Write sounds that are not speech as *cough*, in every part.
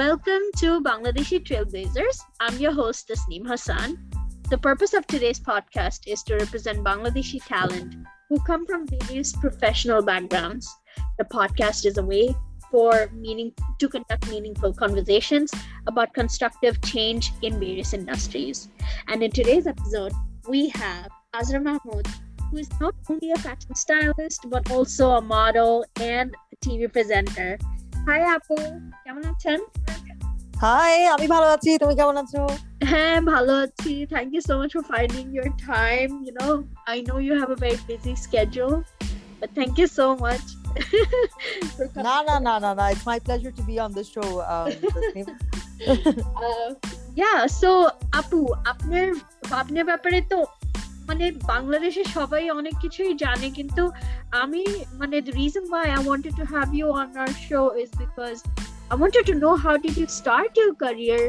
Welcome to Bangladeshi Trailblazers. I'm your host, Tasneem Hassan. The purpose of today's podcast is to represent Bangladeshi talent who come from various professional backgrounds. The podcast is a way for meaning to conduct meaningful conversations about constructive change in various industries. And in today's episode, we have Azra Mahmood, who is not only a fashion stylist but also a model and a TV presenter. Hi আপু। কেমন আছেন? High আমি ভালো আছি। তুমি কেমন আছো? হ্যাঁ ভালো আছি। Thank you so much for finding your time you know I know you have a very busy schedule but thank you so much না না না না না it's my pleasure to be on this show yeah so আপু আপনার আপনার ব্যাপারে তো মানে বাংলাদেশে সবাই অনেক কিছুই জানে কিন্তু আমি মানে the reason why I wanted to have you on our show is because I wanted to know how did you start your career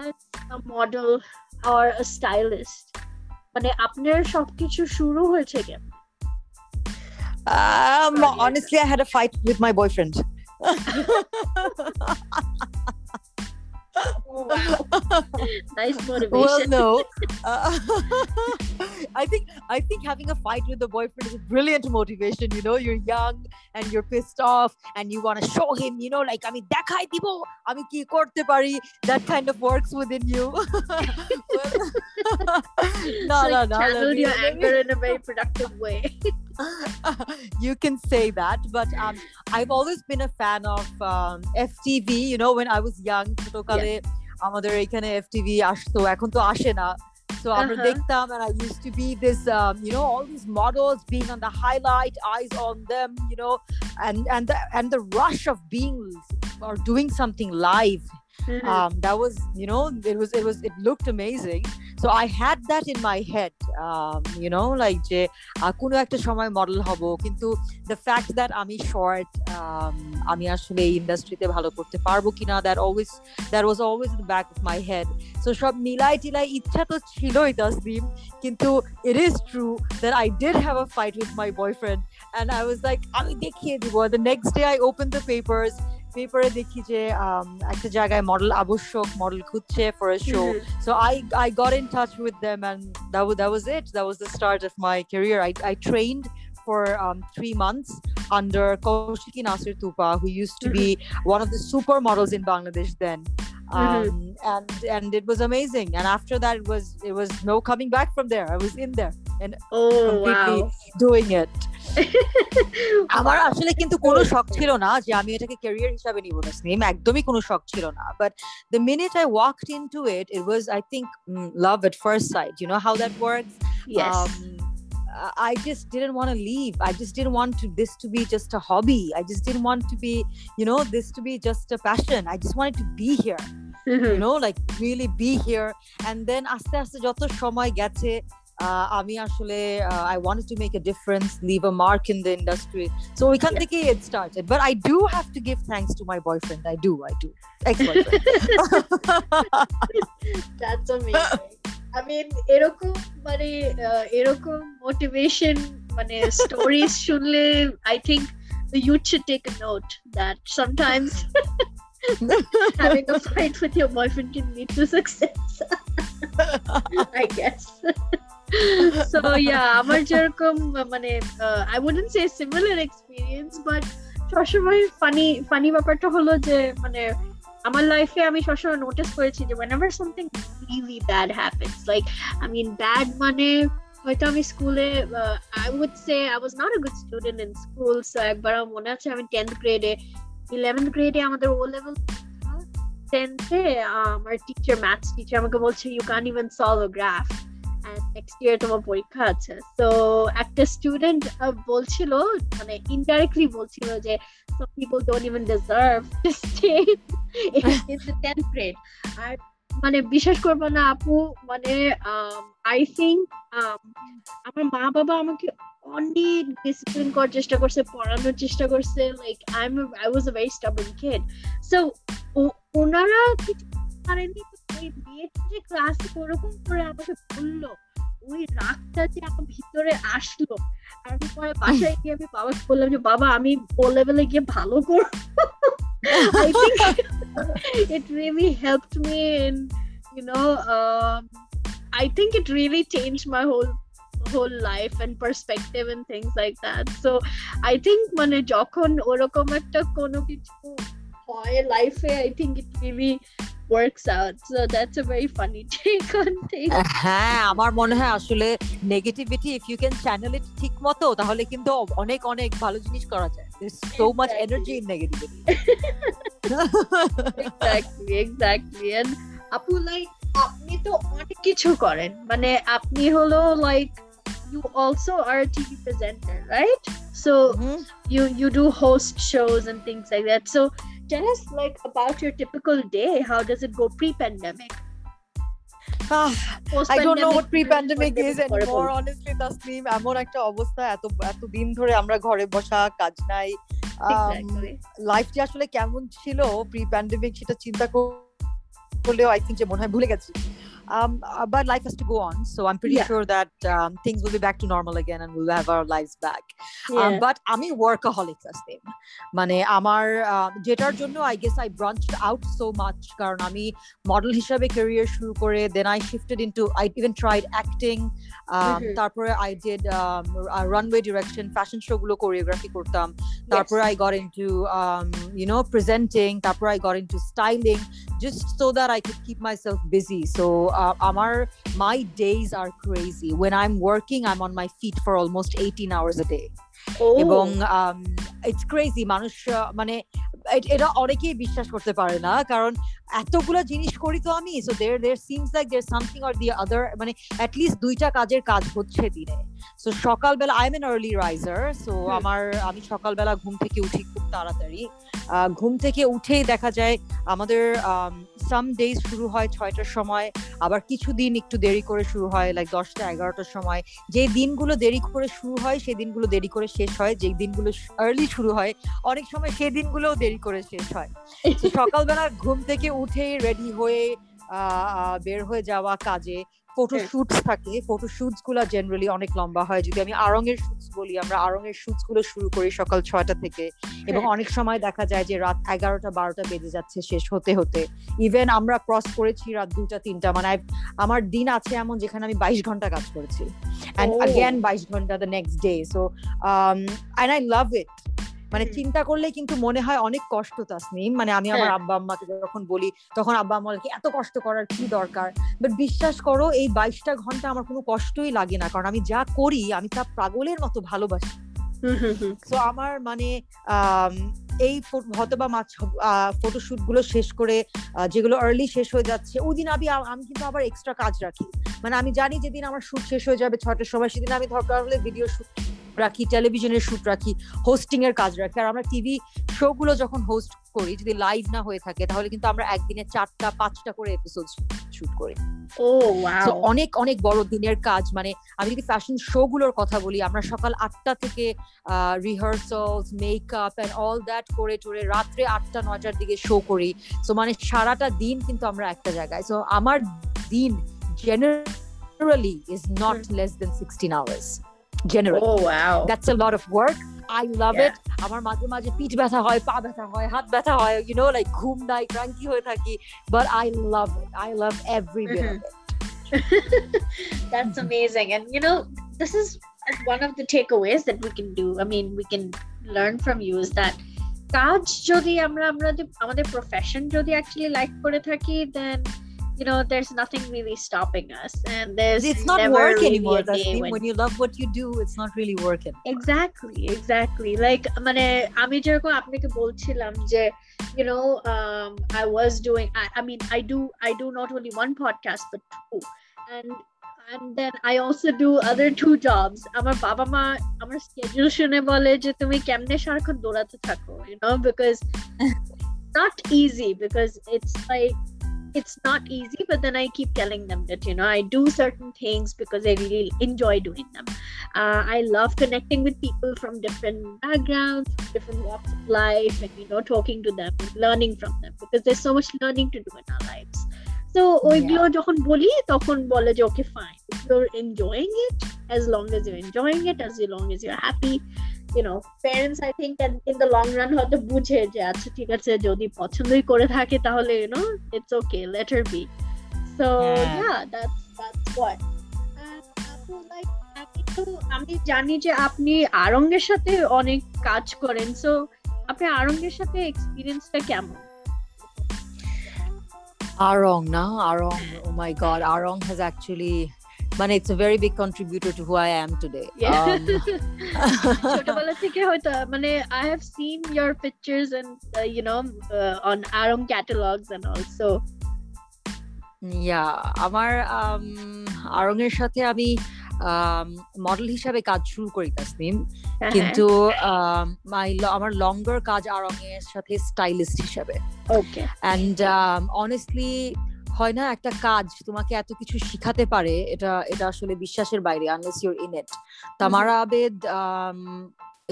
as a model or a stylist মানে আপনার সবকিছু শুরু হয়েছে কেন Um, honestly, I had a fight with my boyfriend. *laughs* nice motivation. well, no. *laughs* Uh, *laughs* I think I think having a fight with a boyfriend is a brilliant motivation. You know, you're young and you're pissed off and you want to show him. You know, like আমি দেখাই দিব আমি কি করতে পারি. That kind of works within you. *laughs* no, so no, you no. channeled your anger in a very productive way. *laughs* you can say that, but um, I've always been a fan of um, FTV. You know, when I was young, ছোটকালে আমাদের এখানে FTV আসতো এখন তো আসে না so আমরা Uh-huh. দেখতাম and I used to be this um, you know all these models being on the highlight eyes on them you know and and the and the rush of being or doing something live Mhm. um, that was you know it was it was it looked amazing so i had that in my head um, you know like যে আহ, কোনো একটা সময় model হব কিন্তু the fact that আমি short um, আমি আসলে এই ইন্ডাস্ট্রিতে ভালো করতে পারব কিনা that always that was always in the back of my head so সব মিলাই টিলাই ইচ্ছা তো ছিলই তাসদিম কিন্তু it is true that I did have a fight with my boyfriend and I was like আমি দেখিয়ে দিব the next day I opened the papers পেপারে দেখি যে um, একটা জায়গায় মডেল আবশ্যক মডেল খুঁজছে for a show Mhm. so I I got in touch with them and that was that was it that was the start of my career I, I trained for um, three months under Kaushiki Nasir Tupa who used to be one of the supermodels in Bangladesh then um, and and it was amazing and after that it was it was no coming back from there I was in there and Oh completely wow. doing it *laughs* আমার Wow. আসলে কিন্তু কোনো শখ ছিল না যে আমি এটাকে ক্যারিয়ার হিসাবে নিব না স্নেম একদমই কোনো শখ ছিল না but the minute I walked into it it was I think love at first sight you know how that works Yes. um, I just didn't want to leave. I just didn't want to this to be just a hobby. I just didn't want to be, you know, this to be just a passion. I just wanted to be here, Mhm. you know, like really be here. And then আস্তে আস্তে যত সময় গেছে আহ, আমি আসলে I wanted to make a difference, leave a mark in the industry. So ওইখান Yeah. থেকে it started. But I do have to give thanks to my boyfriend. I do, I do. Ex-boyfriend. That's amazing. I mean, এরকম মানে আহ, এরকম motivation মানে stories শুনলে I think the youth should take a note that sometimes having a fight with your boyfriend can lead to success. I guess. So yeah, আমার যেরকম মানে I wouldn't say similar experience, but সবসময় funny funny ব্যাপারটা হলো যে মানে আমার লাইফে আমি সবসময় নোটিস করেছি যে whenever something really bad happens like I mean bad মানে হয়তো আমি স্কুলে I would say I was not a good student in school so একবার আমার মনে আছে আমি 10th গ্রেডে 11th গ্রেডে আমাদের ও লেভেল 10th এ আমার টিচার ম্যাথস টিচার আমাকে বলছে can't even solve a graph next year তোমার পরীক্ষা আছে। তো একটা স্টুডেন্ট বলছিল মানে ইনডাইরেক্টলি বলছিল যে some people don't even deserve to stay in the 10th grade আর মানে বিশ্বাস করব না আপু মানে আই থিঙ্ক আমার মা বাবা আমাকে অনেক ডিসিপ্লিন করার চেষ্টা করছে পড়ানোর চেষ্টা করছে like I am I was a very stubborn kid so ওনারা কিছু পারেননি তো ওই মেয়েটা যে ক্লাসে ওরকম করে আমাকে বলল। ওই রাগটা যে আমার ভিতরে আসলো, আর বাসায় গিয়ে আমি বাবাকে বললাম যে, বাবা, আমি ও লেভেলে গিয়ে ভালো করব? It really help me in you I think it really change my whole whole life and perspective and things like that so I think মানে যখন ওরকম একটা কোনো কিছু হয় লাইফে I think it really works out. So that's a very funny *laughs* take on things. হ্যাঁ আমার মনে হয় আসলে negativity if you can channel it ঠিক মতো তাহলে কিন্তু অনেক অনেক ভালো জিনিস করা যায় so much energy in negativity *laughs* exactly exactly and আপু লাইক আপনি তো অনেক কিছু করেন মানে আপনি হলো like you also are a TV presenter, right? So mm-hmm. you you do host shows and things like that. So tell us like about your typical day. How does it go pre-pandemic? Ah, I don't know what pre-pandemic is anymore. Honestly, Tasneem, এমন একটা অবস্থা এত এত দিন ধরে আমরা ঘরে বসা কাজ নাই লাইফটি আসলে কেমন ছিল প্রি প্যান্ডেমিক সেটা চিন্তা করলেও আই থিঙ্ক যে মনে হয় ভুলে গেছি um, uh, but life has to go on so i'm pretty yeah. sure that um, things will be back to normal again and we'll have our lives back um, yeah. um, but আমি workaholic সাস্টেম মানে আমার যেটার জন্য I guess I branched out so much কারণ আমি model হিসাবে career শুরু করে then I shifted into I even tried acting তারপরে I did runway direction fashion show গুলো কোরিওগ্রাফি করতাম তারপরে I got into you know presenting তারপরে I got into styling just so that I could keep myself busy. So uh, Amar, my days are crazy. When I'm working, I'm on my feet for almost 18 hours a day. এবং it's crazy মানুষ মানে এটা অনেকেই বিশ্বাস করতে পারে না কারণ এতগুলো জিনিস করি তো আমি so there there seems like there something or the other মানে অ্যাটলিস্ট দুইটা কাজের কাজ হচ্ছে দিনে। সো সকালবেলা I am an early riser so আমার আমি সকালবেলা ঘুম থেকে উঠি খুব তাড়াতাড়ি। ঘুম থেকে উঠেই দেখা যায় আমাদের সাম ডেজ শুরু হয় ছয়টার সময় আবার কিছু দিন একটু দেরি করে শুরু হয় লাইক দশটা এগারোটার সময়। যে দিনগুলো দেরি করে শুরু হয় সেই দিনগুলো দেরি করে শেষ হয় যে দিনগুলো আর্লি শুরু হয় অনেক সময় সেই দিনগুলোও দেরি করে শেষ হয়। *laughs* সকালবেলা ঘুম থেকে উঠে রেডি হয়ে বের হয়ে যাওয়া কাজে ফটোশুটস থাকে। ফটোশুটসগুলো জেনারেলি অনেক লম্বা হয়। যদি আমি আরঙের শুটস বলি আমরা আরঙের শুটসগুলো শুরু করি সকাল ছয়টা থেকে। এবং। অনেক সময় দেখা যায় যে রাত এগারোটা বারোটা বেজে যাচ্ছে শেষ হতে হতে। ইভেন আমরা ক্রস করেছি রাত দুটা তিনটা। মানে আমার দিন আছে এমন যেখানে আমি বাইশ ঘণ্টা কাজ করেছি। অ্যান্ড অ্যাগেন বাইশ ঘণ্টা the next day so and I love it মানে চিন্তা করলে কিন্তু মনে হয় অনেক কষ্ট তাসনিম মানে আমি আমার হ্যাঁ। আব্বা আম্মাকে যখন বলি তখন আব্বা আম্মা এত কষ্ট করার কি দরকার? বাট বিশ্বাস করো এই বাইশটা ঘণ্টা আমার কোনো কষ্টই লাগে না। কারণ আমি যা করি আমি তা পাগলের মতো ভালোবাসি। তো আমার মানে এই হয়তো বা মাছ ফটোশুটগুলো শেষ করে যেগুলো আর্লি শেষ হয়ে যাচ্ছে ওই দিন আমি আমি কিন্তু আবার এক্সট্রা কাজ রাখি। মানে আমি জানি যেদিন আমার শুট শেষ হয়ে যাবে ছটার সময় সেদিন আমি দরকার হলে ভিডিও শুট রাখি টেলিভিশনের শুট রাখি হোস্টিং এর কাজ রাখি। আর আমরা টিভি শো গুলো যখন হোস্ট করি যদি লাইভ না হয়ে থাকে তাহলে কিন্তু আমরা একদিনে চারটা পাঁচটা করে এপিসোড শুট করি। ও অনেক অনেক বড় দিনের কাজ। মানে আমি যদি ফ্যাশন শো গুলোর কথা বলি আমরা সকাল আটটা থেকে rehearsals makeup and all that করে টরে রাত্রে আটটা নয়টার দিকে শো করি। সো মানে সারাটা দিন কিন্তু আমরা একটা জায়গায়। সো আমার দিন generally is not less than sixteen hours generally. Oh wow. That's a lot of work. I love yeah. it. আমার মাঝে মাঝে পিঠ ব্যথা হয় পা ব্যথা হয় হাত ব্যথা হয় you know like ঘুম নাই ক্রান্তি হয়ে থাকি but I love it. I love every bit mm-hmm. of it. That's amazing. And you know, this is one of the takeaways that we can do. I mean, we can learn from you is that কাজ যদি আমরা আমরা আমাদের profession যদি actually like করে থাকি দেন you know there's nothing really stopping us and there's it's not work really anymore when... when you love what you do it's not really working exactly exactly like মানে আমি যেরকম আপনাকে বলছিলাম যে you know um, I was doing I, I mean I do I do not only one podcast but two and and then I also do other two jobs আমার বাবা মা আমার schedule শুনে বলে যে তুমি কেমনে সারাক্ষণ দৌড়াতে থাকো you know because *laughs* not easy because it's like it's not easy but then i keep telling them that you know i do certain things because i really enjoy doing them uh, i love connecting with people from different backgrounds different walks of life and you know talking to them learning from them because there's so much learning to do in our lives so ওইগুলো যখন বলি তখন বলে যে okay fine you're enjoying it as long as you're enjoying it as long as you're happy you no parents I think in the long run হয়তো বুঝে যে আচ্ছা ঠিক আছে যদি পছন্দই করে থাকে তাহলে you know it's okay let her be so yeah that's that's what আপু লাইক আমি তো আমি জানি যে আপনি আরঙ্গের সাথে অনেক কাজ করেন সো আপনি আরঙ্গের সাথে এক্সপিরিয়েন্সটা কেমন? Arong, na Arong. Oh my God, Arong has actually, মানে it's a very big contributor to who I am today ছোটবেলা থেকে হয়তো মানে I have seen their pictures and you know on Aarong catalogs and also yeah আমার um, Aarong এর সাথে আমি um, model হিসাবে কাজ শুরু করি তাসমিম কিন্তু um, মাই আমার লঙ্গার কাজ আরং এর সাথে স্টাইলিস্ট হিসাবে। ওকে এন্ড অনেস্টলি হয় না একটা কাজ তোমাকে এত কিছু শিখাতে পারে এটা এটা আসলে বিশ্বাসের বাইরে unless you're in it Tamara Abed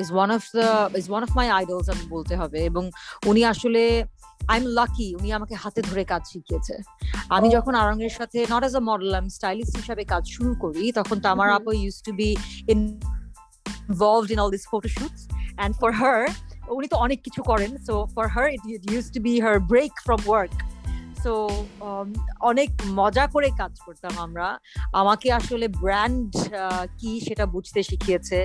is one of the is one of my idols আমি বলতে হবে এবং উনি আসলে আই এম লাকি উনি আমাকে হাতে ধরে কাজ শিখিয়েছে আমি. যখন আরঙ্গের সাথে নট অ্যাজ আ মডেল আমি স্টাইলিস্ট হিসাবে কাজ শুরু করি তখন তামার. আপু use to be involved in all these photo shoots and for her উনি তো অনেক কিছু করেন so for her it use to be her break from work so অনেক মজা করে কাজ করতাম আমরা। আমাকে আসলে ব্র্যান্ড কি সেটা বুঝতে শিখিয়েছে।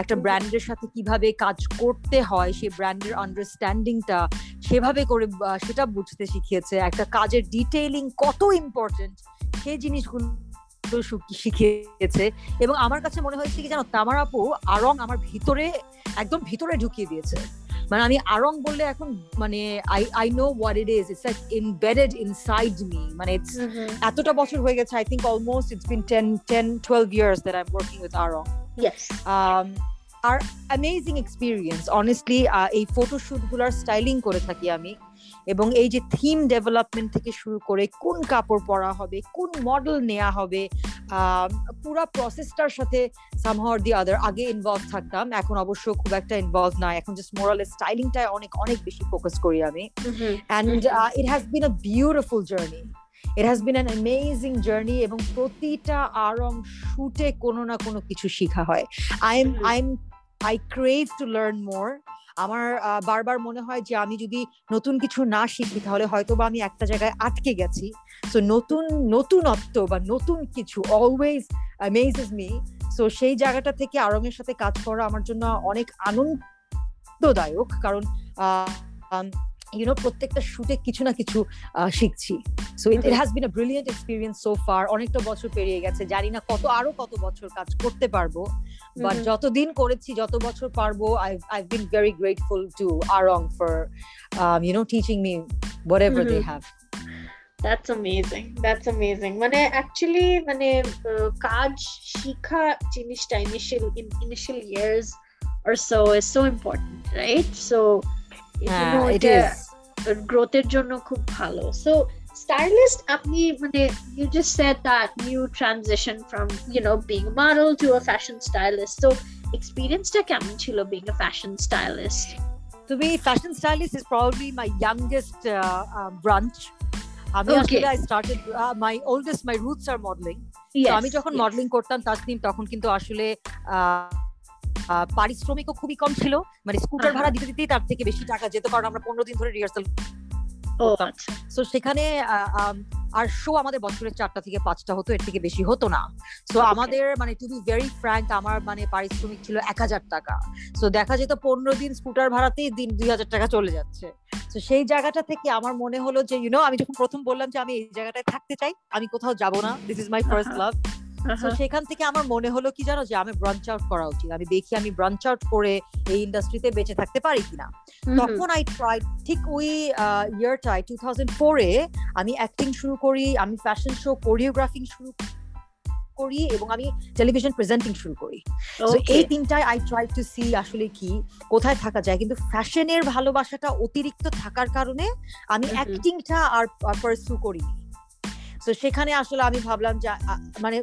একটা. ব্র্যান্ডের সাথে কীভাবে কাজ করতে হয় সেই ব্র্যান্ডের আন্ডারস্ট্যান্ডিংটা সেভাবে করে সেটা বুঝতে শিখিয়েছে। একটা কাজের ডিটেইলিং কত ইম্পর্টেন্ট সেই জিনিসগুলো শিখিয়েছে। এবং আমার কাছে মনে হয়েছে কি জানো তামার আপু আরং আমার ভিতরে একদম ভিতরে ঢুকিয়ে দিয়েছে। মানে আমি আরং বললে এখন মানে I I know what it is it's like embedded inside me মানে ইটস এতটা বছর হয়ে গেছে I think almost it's been ten ten twelve years that I am working with Aarong um, আর অ্যামেজিং এক্সপিরিয়েন্স অনেস্টলি এই ফটোশুটগুলার styling করে থাকি আমি এবং এই যে থিম ডেভেলপমেন্ট থেকে শুরু করে কোন কাপড় পরা হবে কোন মডেল নেওয়া হবে পুরা প্রসেসটার সাথে সামহার দি আদার আগে ইনভলভ থাকতাম এখন অবশ্য খুব একটা ইনভলভ নাই। এখন জাস্ট মোরালের স্টাইলিংটায় অনেক অনেক বেশি ফোকাস করি আমি। and it it been been a beautiful journey it has been an journey এবং প্রতিটা আরং শুটে কোনো না কোনো কিছু শিখা হয়। I am. I am I crave to learn more আমার বারবার মনে হয় যে আমি যদি নতুন কিছু না শিখি, তাহলে হয়তো বা আমি একটা জায়গায় আটকে গেছি। সো নতুন, নতুনত্ব বা নতুন কিছু অলওয়েজ অ্যামেজেস মি সো সেই জায়গাটা থেকে আরঙের সাথে কাজ করা আমার জন্য অনেক আনন্দদায়ক। কারণ ইউ নো প্রত্যেকটা শুটে কিছু না কিছু শিখছি। So it Mhm. Has been a brilliant experience so far অনেকটা বছর পেরিয়ে গেছে। জানি না কত আরও কত বছর কাজ করতে পারব। But Mhm. যতদিন করেছি যত বছর পারব I I been very grateful to Aarong for you know teaching me whatever they. Have that's amazing that's amazing মানে অ্যাকচুয়ালি মানে কাজ শিখা জিনিসটা initial initial years or so is so important right? So you know it এটা is গ্রোথের জন্য খুব ভালো সো stylist আপনি মানে you just said that you transition from you know being a model to a fashion stylist so experience-টা কেমন ছিল being a fashion stylist To me, fashion stylist is probably my youngest uh, uh, branch. আমি Okay. আসলে I started uh, my oldest my roots are modeling. তো Yes, আমি যখন yes. Modelling করতাম তাসনিম তখন কিন্তু আসলে আহ, আহ, পারিশ্রমিকও খুবই কম ছিল। মানে স্কুটার ভাড়া দিতে দিতেই তার থেকে বেশি টাকা যেত কারণ আমরা পনেরো দিন ধরে রিহার্সাল আচ্ছা। সো সেখানে আর শো আমাদের বছরের চারটা থেকে পাঁচটা হতো এর থেকে বেশি হতো না। সো আমাদের মানে টু বি ভেরি ফ্র্যাঙ্ক আমার মানে পারিশ্রমিক ছিল এক হাজার টাকা। সো দেখা যেত পনেরো দিন স্কুটার ভাড়াতেই দিন দুই হাজার টাকা চলে যাচ্ছে। তো সেই জায়গাটা থেকে আমার মনে হলো যে ইউনো আমি যখন প্রথম বললাম যে আমি এই জায়গাটায় থাকতে চাই আমি কোথাও যাব না। This is my first love তো সেখান থেকে আমার মনে হলো কি জানো যে আমি ব্রাঞ্চ আউট করা উচিত। আমি দেখি আমি ব্রাঞ্চ আউট করে এই ইন্ডাস্ট্রিতে বেঁচে থাকতে পারি কিনা। তখন আই ট্রাই ঠিক ওই ইয়ারটায় টু থাউজেন্ড ফোরে আমি অ্যাক্টিং শুরু করি আমি ফ্যাশন শো কোরিওগ্রাফিং শুরু করি এবং আমি টেলিভিশন প্রেজেন্টিং শুরু করি। তো এই তিনটায় আই ট্রাই টু সি আসলে কি কোথায় থাকা যায়। কিন্তু ফ্যাশনের ভালোবাসাটা অতিরিক্ত থাকার কারণে আমি. অ্যাক্টিংটা আর পারসু করিনি। তো সেখানে আসলে আমি ভাবলাম যে মানে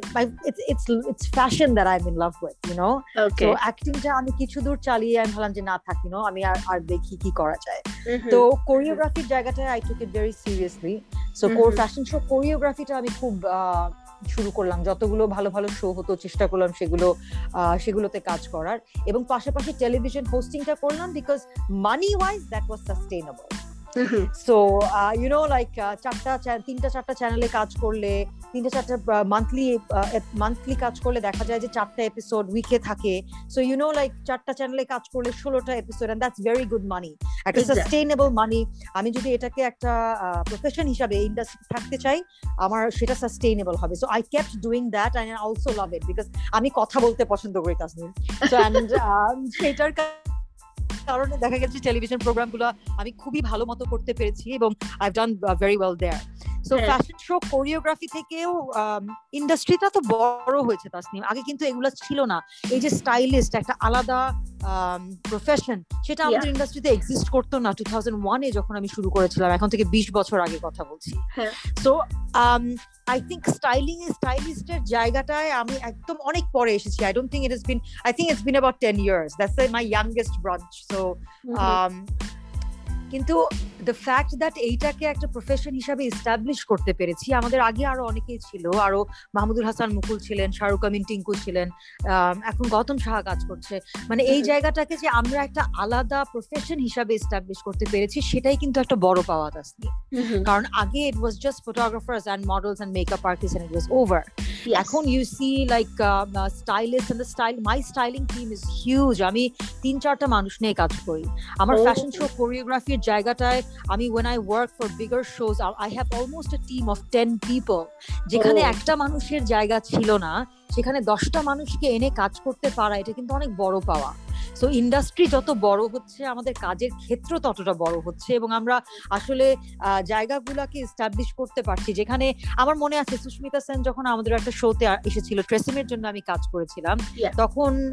it's it's fashion that I am in love with you know তো অ্যাক্টিংটা আমি কিছু দূর চালিয়ে আমি ভাবলাম যে না থাকি নো আমি আর আর দেখি কি করা যায়। তো কোরিওগ্রাফির জায়গাটায় I took it very seriously so core. Fashion show কোরিওগ্রাফিটা আমি খুব শুরু করলাম। যতগুলো ভালো ভালো শো হতো চেষ্টা করলাম সেগুলো সেগুলোতে কাজ করার। এবং পাশাপাশি টেলিভিশন হোস্টিংটা করলাম because money wise that was sustainable so you know like চারটা তিনটা চারটা চ্যানেলে কাজ করলে তিনটা চারটা মান্থলি মান্থলি কাজ করলে দেখা যায় যে চারটা এপিসোড উইকে থাকে। সো ইউ নো লাইক চারটা চ্যানেলে কাজ করলে ষোলোটা episode and that's very good money একটা সাস্টেইনেবল মানি আমি যদি এটাকে একটা প্রফেশন হিসাবে ইন্ডাস্ট্রি থাকতে চাই আমার সেটা সাস্টেইনেবল হবে। So I doing that I also love it because আমি কথা বলতে পছন্দ করি তাসনিম। সো অ্যান্ড *laughs* সেটার কারণে দেখা গেছে টেলিভিশন প্রোগ্রামগুলো আমি খুবই ভালো মতো করতে পেরেছি এবং I done very well there so fashion show choreography থেকেও ইন্ডাস্ট্রিটা তো বড় হয়েছে তাসনিম। আগে কিন্তু এগুলো ছিল না। এই যে স্টাইলিস্ট একটা আলাদা প্রফেশন সেটা আমাদের ইন্ডাস্ট্রিতে এক্সিস্ট করতো না। টু থাউজেন্ড ওয়ানে যখন আমি শুরু করেছিলাম এখন থেকে বিশ বছর আগে কথা বলছি। সো আই থিঙ্ক স্টাইলিং স্টাইলিস্টের জায়গাটায় আমি একদম অনেক পরে এসেছি। I don't think it is been I think it's been about ten years that's my youngest branch so কিন্তু দ্য ফ্যাক্ট দ্যাট এইটাকে একটা প্রফেশন হিসাবে ইস্টাবলিশ করতে পেরেছি আমাদের আগে আরও অনেকেই ছিল আরও মাহমুদুল হাসান মুকুল ছিলেন শাহরুখ আমিন টিঙ্কু ছিলেন এখন গৌতম সাহা কাজ করছে। মানে এই জায়গাটাকে যে আমরা একটা আলাদা প্রফেশন হিসাবে ইস্টাবলিশ করতে পেরেছি সেটাই কিন্তু একটা বড় পাওয়া তাসনি কারণ আগে it was just photographers and models and makeup artist and it was over এখন you see like stylist and the style my styling team is huge আমি তিন চারটা মানুষ নিয়ে কাজ করি। আমার ফ্যাশন শো কোরিওগ্রাফির জায়গাটায় আমি when I work for bigger shows I have almost a team of ten people যেখানে একটা মানুষের জায়গা ছিল না সেখানে দশটা মানুষকে এনে কাজ করতে পারা এটা কিন্তু অনেক বড় পাওয়া। সো ইন্ডাস্ট্রি যত বড় হচ্ছে আমাদের কাজের ক্ষেত্র ততটা বড় হচ্ছে এবং আমরা আসলে জায়গাগুলোকে এস্টাবলিশ করতে পারছি। যেখানে আমার মনে আছে সুস্মিতা সেন যখন আমাদের একটা শোতে এসেছিল ট্রেসিমের জন্য আমি কাজ করেছিলাম তখন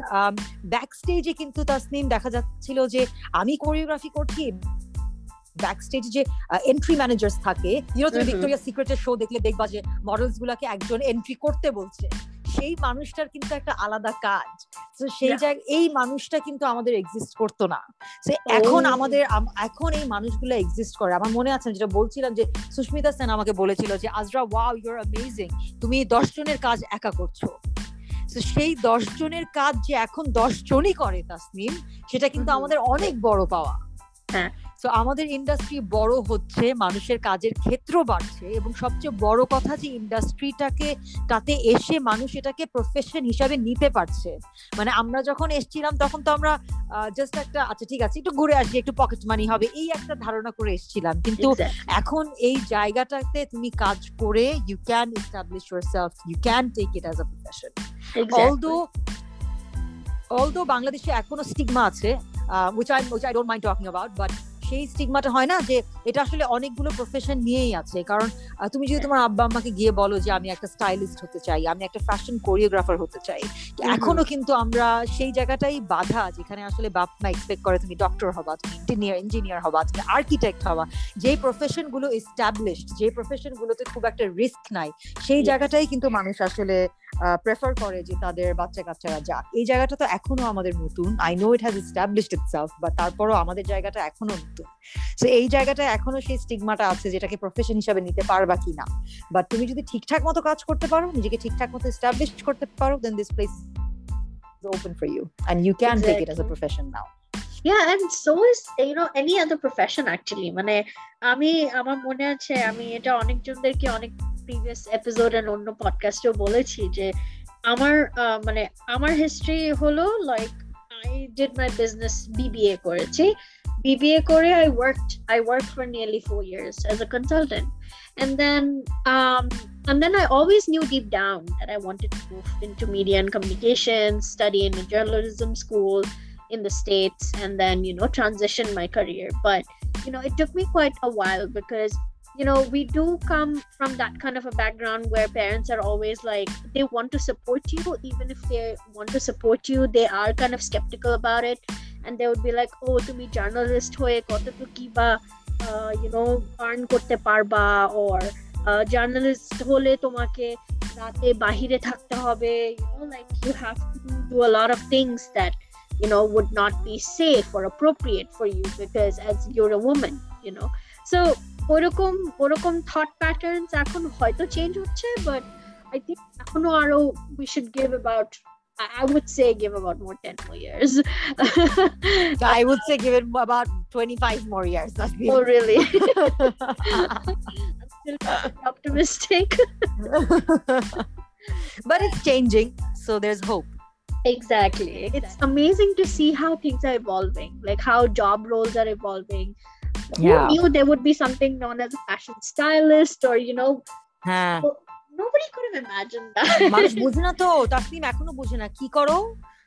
ব্যাক স্টেজে কিন্তু তাসনিম দেখা যাচ্ছিল যে আমি কোরিওগ্রাফি করছি ব্যাক স্টেজ যে এন্ট্রি ম্যানেজার্স থাকে ইউনো তুমি ভিক্টোরিয়া সিক্রেটের শো দেখলে দেখবা যে মডেলস গুলাকে একজন এন্ট্রি করতে বলছে। সেই মানুষটার কিন্তু একটা আলাদা কাজ। তো সেই জায়গায় এই মানুষটা কিন্তু আমাদের এক্সিস্ট করতো না। সে এখন আমাদের এখন এই মানুষগুলো এক্সিস্ট করে। আমার মনে আছে যেটা বলছিলাম যে সুস্মিতা সেন আমাকে বলেছিল যে আজরা ওয়াও ইউর অ্যামেজিং তুমি দশ জনের কাজ একা করছ। তো সেই দশ জনের কাজ যে এখন দশ জনই করে তাসনিম সেটা কিন্তু আমাদের অনেক বড় পাওয়া। হ্যাঁ। তো আমাদের ইন্ডাস্ট্রি বড় হচ্ছে মানুষের কাজের ক্ষেত্র বাড়ছে এবং সবচেয়ে বড় কথা যে ইন্ডাস্ট্রিটাকে তাতে এসে মানুষ এটাকে প্রফেশন হিসাবে নিতে পারছে। মানে আমরা যখন এসছিলাম তখন তো আমরা জাস্ট একটা আচ্ছা ঠিক আছে একটু ঘুরে আসি একটু পকেট মানি হবে এই একটা ধারণা করে এসছিলাম। কিন্তু এখন এই জায়গাটাতে তুমি কাজ করে you can establish yourself you can take it as a profession although although বাংলাদেশে এখনও স্টিগমা আছে which I which I don't mind talking about, but সেই স্টিগমাটা হয় না যে এটা আসলে অনেকগুলো প্রফেশন নিয়েই আছে। কারণ তুমি যদি তোমার আব্বা আম্মাকে গিয়ে বলো যে আমি একটা স্টাইলিস্ট হতে চাই আমি একটা ফ্যাশন কোরিওগ্রাফার হতে চাই এখনও কিন্তু আমরা সেই জায়গাটাই বাধা যেখানে আসলে বাপ মা এক্সপেক্ট করে তুমি ডক্টর হবা তুমি ইঞ্জিনিয়ার ইঞ্জিনিয়ার হবা তুমি আর্কিটেক্ট হবা। যে প্রফেশনগুলো এস্টাবলিশড যে প্রফেশন গুলোতে খুব একটা রিস্ক নাই সেই জায়গাটাই কিন্তু মানুষ আসলে প্রেফার করে যে তাদের বাচ্চা কাচ্চারা যাক। এই জায়গাটা তো এখনও আমাদের নতুন। I know it has established itself বা তারপরও আমাদের জায়গাটা এখনও নতুন। সো এই জায়গাটা এখনও সেই স্টিগমাটা আছে যেটাকে প্রফেশন হিসাবে নিতে পারবা কি না বাট তুমি যদি ঠিকঠাক মতো কাজ করতে পারো নিজেকে ঠিকঠাক মতো এস্টাবলিশ করতে পারো then this place open for you and you can exactly. take it as a profession now. Yeah and so is you know any other profession actually. মানে আমি আমার মনে আছে আমি এটা অনেকজনদেরকে অনেক প্রিভিয়াস এপিসোড এন্ড অন্য পডকাস্টেও বলেছি যে আমার মানে আমার হিস্ট্রি হলো like I did my business BBA করেছি। BBA Korea, I worked I worked for nearly four years as a consultant, and then um, and then I always knew deep down that I wanted to move into media and communications, study in a journalism school in the states, and then you know transition my career. But you know it took me quite a while because you know we do come from that kind of a background where parents are always like they want to support you even if they want to support you they are kind of skeptical about it and they would be like oh তুমি journalist হয়ে কতটুকু বা you know earn করতে পারবা or journalist হলে তোমাকে রাতে বাহিরে থাকতে হবে you know like you have to do a lot of things that you know would not be safe or appropriate for you because as you're a woman you know so ওরকম ওরকম thought patterns এখন হয়তো change হচ্ছে but I think এখনো আরো we should give about I would say give about more 10 more years. I would say give it about 25 more years. Oh, really? I'm *laughs* still optimistic. but it's changing, so there's hope. Exactly. It's amazing to see how things are evolving, like how job roles are evolving. Yeah. Who knew there would be something known as a fashion stylist or, you know, হ্যাঁ nobody could have imagined that. মানুষ বুঝে না তো তাসনিম এখনো বুঝে না কি করো *laughs*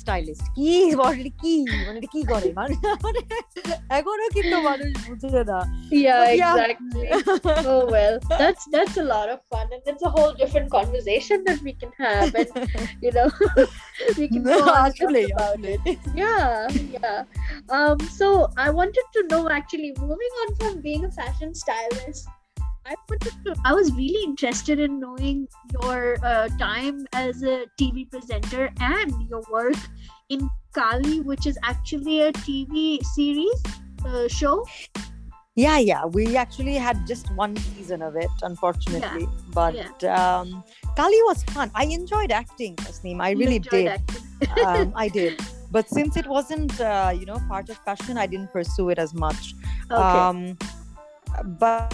স্টাইলিস্ট কি বলি কি মানে এটা কি করে মানে মানে এখনো কিন্তু মানুষ বুঝে না yeah, But yeah. exactly. oh well, that's that's a lot of fun, and it's a whole different conversation that we can have, and you know, *laughs* we can go on and talk আসলে about আসলে it. Yeah, yeah. Um, so I wanted to know actually, moving on from being a fashion stylist, I wanted to. I was really interested in knowing your uh, time as a TV presenter and your work in Kali, which is actually a TV series uh, show. Yeah, yeah. We actually had just one season of it, unfortunately. But um, Kali was fun. I enjoyed acting, Asneem. I really did. um, I *laughs* did. But since it wasn't, uh, you know, part of fashion, I didn't pursue it as much. okay. Um, but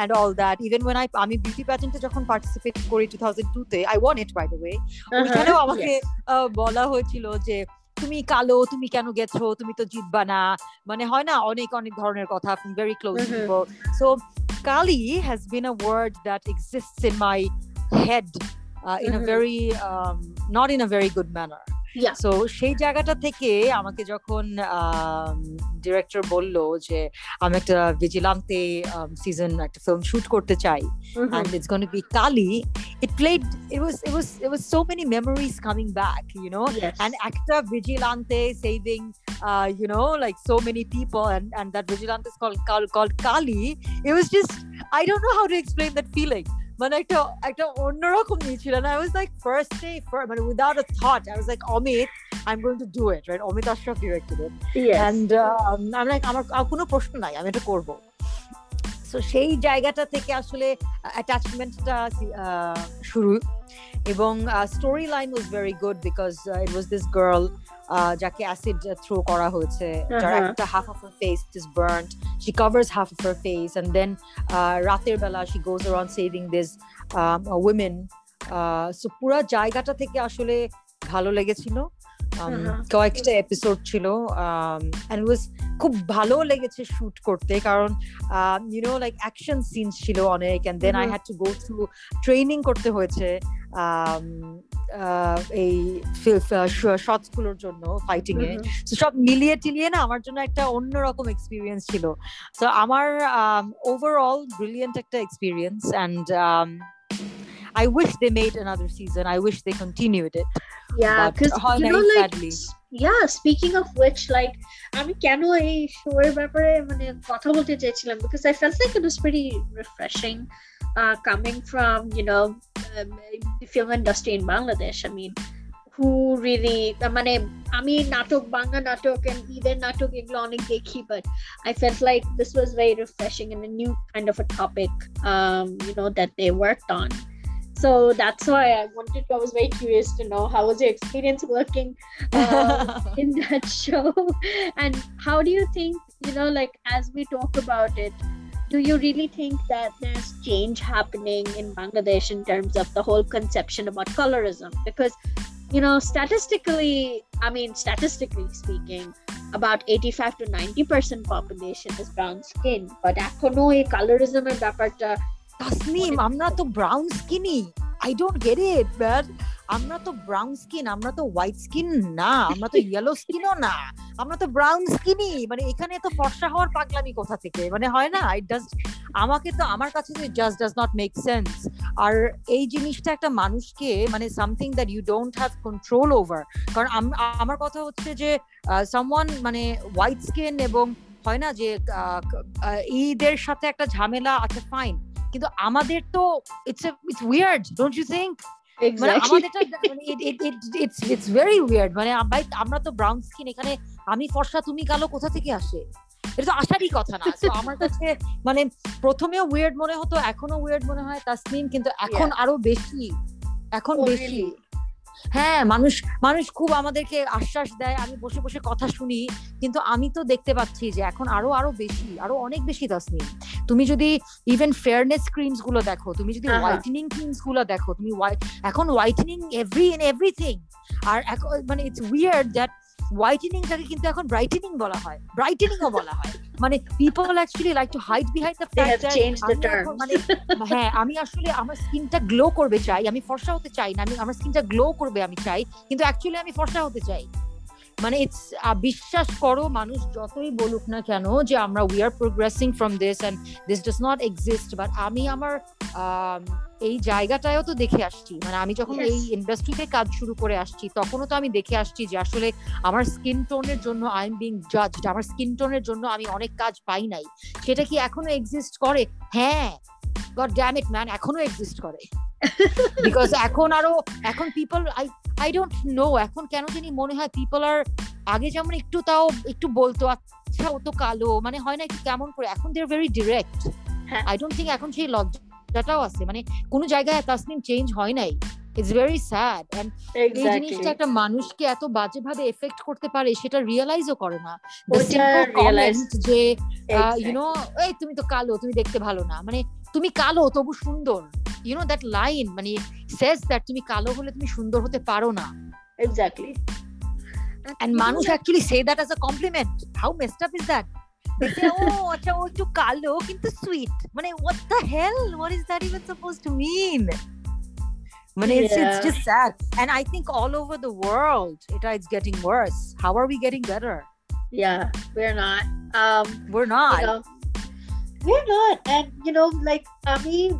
and all that even when I আমি beauty প্যাজেন্টে যখন participate করি 2002 তে I won it by the way Uh-huh. ওইখানেও আমাকে আহ, বলা হয়েছিল যে তুমি কালো তুমি কেন গেছো তুমি তো জিতবা না মানে হয় না অনেক অনেক ধরনের কথা from very close Mhm. people so kali has been a word that exists in my head uh, in a Mhm. very um, not in a very good manner Yeah. so সেই জায়গাটা থেকে আমাকে যখন ডিরেক্টর বললো যে আমি একটা vigilante season একটা ফিল্ম শুট করতে চাই Mhm. and it's going to be Kali. It played. It was. It was. It was so many memories coming back. You know, yes. an actor vigilante saving. Uh, you know, like so many people, and and that vigilante is called called, called Kali. It was just. I don't know how to explain that feeling. মানে একটা একটা অন্যরকম নিয়েছিল না I was like first day মানে without a thought I was like Amit I am going to do it right Amit Ashraf directed it and I am like আমার কোনো প্রশ্ন নাই আমি এটা করব. সো সেই জায়গাটা থেকে আসলে অ্যাটাচমেন্টটা শুরু। এবং story line was very good because it was this girl যাকে অ্যাসিড থ্রো করা হয়েছে যার Uh-huh. একটা half of her face is burned she covers half of her face and then রাতের বেলা she goes around saving this women so পুরো জায়গাটা থেকে আসলে ভালো লেগেছিল. কয়েকটা এপিসোড ছিল অ্যান্ড ওয়াজ খুব ভালো লেগেছে শুট করতে কারণ you know like action scenes ছিল অনেক and then I. Had to go through training করতে হয়েছে um, uh, এই শর্টসগুলোর জন্য ফাইটিং এ Mhm. সব মিলিয়ে টিলিয়ে না আমার জন্য একটা অন্যরকম এক্সপিরিয়েন্স ছিল তো আমার ওভারঅল ব্রিলিয়েন্ট একটা experience and I wish they made another season. I wish they continued it. yeah but because হয় you নাই, know like sadly. s- yeah speaking of which like আমি কেন এই শো এর ব্যাপারে মানে কথা বলতে চেয়েছিলাম because I felt like it was pretty refreshing uh, coming from you know um, the film industry in Bangladesh I mean who really মানে আমি নাটক বাংলা নাটক and ঈদের নাটক এগুলো অনেক দেখি but I felt like this was very refreshing and a new kind of a topic um you know that they worked on so that's why I wanted to, I was very curious to know how was your experience working um, *laughs* in that show and how do you think you know like as we talk about it do you really think that there's change happening in bangladesh in terms of the whole conception about colorism because you know statistically i mean statistically speaking about 85 to 90 percent population is brown skin but এখনো এই colorism এর ব্যাপারটা তাসনিম আমরা তো brown skinny I don't get it man আমরা তো brown skin আমরা তো হোয়াইট স্কিন না। আমরা তো ইয়েলো স্কিনও না। আমরা তো ব্রাউন স্কিনই মানে এখানে তো ফর্সা হওয়ার পাগলামি কোথা থেকে? মানে হয় না? ইট ডাজ আমাকে তো আমার কাছে তো just does not make sense আর এই জিনিসটা একটা মানুষকে মানে something that you don't have control over কারণ আমার কথা হচ্ছে যে সামওয়ান মানে হোয়াইট স্কিন এবং হয় না যে ঈদের সাথে একটা ঝামেলা আছে ফাইন কিন্তু আমাদের তো it's it's weird don't you think মানে মানে আমরা তো ব্রাউন স্কিন এখানে আমি ফর্সা তুমি কালো কোথা থেকে আসে? এটা তো আসারই কথা না। আমার কাছে মানে প্রথমেও উইয়ার্ড মনে হতো এখনও উইয়ার্ড মনে হয় তাসমিন কিন্তু এখন আরও বেশি এখন oh, বেশি। হ্যাঁ মানুষ মানুষ খুব আমাদেরকে আশ্বাস দেয় আমি বসে বসে কথা শুনি কিন্তু আমি তো দেখতে পাচ্ছি যে এখন আরও আরও বেশি আরও অনেক বেশি তাসমিন তুমি যদি ইভেন ফেয়ারনেস ক্রিমসগুলো দেখো তুমি যদি হোয়াইটেনিং ক্রিমসগুলো দেখো তুমি এখন হোয়াইটেনিং এভরি ইন এভরিথিং আর মানে ইটস উইয়ার্ড দ্যাট হোয়াইটেনিংটাকে কিন্তু এখন ব্রাইটেনিং বলা হয়। ব্রাইটেনিংও বলা হয়। মানে people actually like to hide behind the fact মানে হ্যাঁ আমি আসলে আমার স্কিনটা গ্লো করবে চাই। আমি ফর্সা হতে চাই না। আমি আমার স্কিনটা গ্লো করবে আমি চাই। কিন্তু অ্যাকচুয়ালি আমি ফর্সা হতে চাই। মানে ইটস বিশ্বাস করো মানুষ যতই বলুক না কেন যে আমরা we are progressing from this and this does not exist but আমি আমার এই জায়গাটায়ও তো দেখে আসছি। মানে আমি যখন এই ইন্ডাস্ট্রিতে কাজ শুরু করে আসছি তখনও তো আমি দেখে আসছি যে আসলে আমার স্কিন টোনের জন্য আই এম বিং জাজড আমার স্কিন টোনের জন্য আমি অনেক কাজ পাই নাই। সেটা কি এখনও এক্সিস্ট করে? হ্যাঁ। গড ড্যাম ইট ম্যান এখনও এক্সিস্ট করে। বিকজ এখন আরও এখন people I I don't know এখন কেন জানি মনে হয় পিপল আর আগে যেমন একটু তাও একটু বলতো আচ্ছা ও তো কালো। মানে হয় না একটু কেমন করে। এখন they are very direct I don't think এখন সেই লজ্জাটাও আছে। মানে কোনো জায়গায় তাসনিম চেঞ্জ হয় নাই। ইটস ভেরি স্যাড এন্ড এই জিনিসটা একটা মানুষকে এত বাজে ভাবে এফেক্ট করতে পারে সেটা রিয়েলাইজও করে না। যে ইউ নো এই তুমি তো কালো তুমি দেখতে ভালো না। মানে তুমি কালো তবু সুন্দর। ইউ নো দ্যাট লাইন মানে সেজ দ্যাট তুমি কালো হলে তুমি সুন্দর হতে পারো না এক্স্যাক্টলি and মানুষ actually say that as a compliment how messed up is that they say oh আচ্ছা ও একটু কালো কিন্তু সুইট মানে what the hell what is that even supposed to mean মানে yeah. it's, it's just sad and i think all over the world it, it's getting worse how are we getting better yeah we're not um we're not you know, we're not and you know like i mean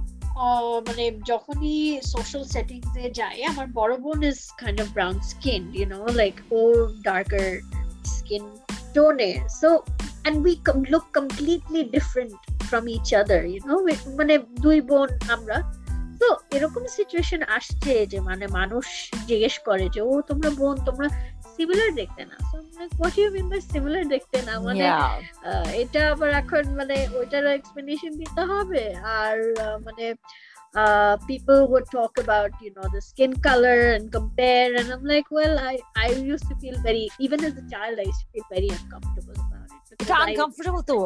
মানে যখনই social settings এ যাই, আমার বড় বোন is kind of brown skin you know like O darker skin টোনে so and we look completely different from each other you know মানে দুই বোন আমরা। তো এরকম সিচুয়েশন আসছে যে মানে মানুষ জিজ্ঞেস করে যে, ও, তোমরা বোন, তোমরা সিমিলার দেখতে না what you mean by similar দেখতে না মানে এটা আবার এখন মানে ওইটার এক্সপ্লেনেশন দিতে হবে আর মানে uh, people would talk about you know the skin color and compare and i'm like well i i used to feel very even as a child i used to feel very uncomfortable about it এটা uncomfortable তো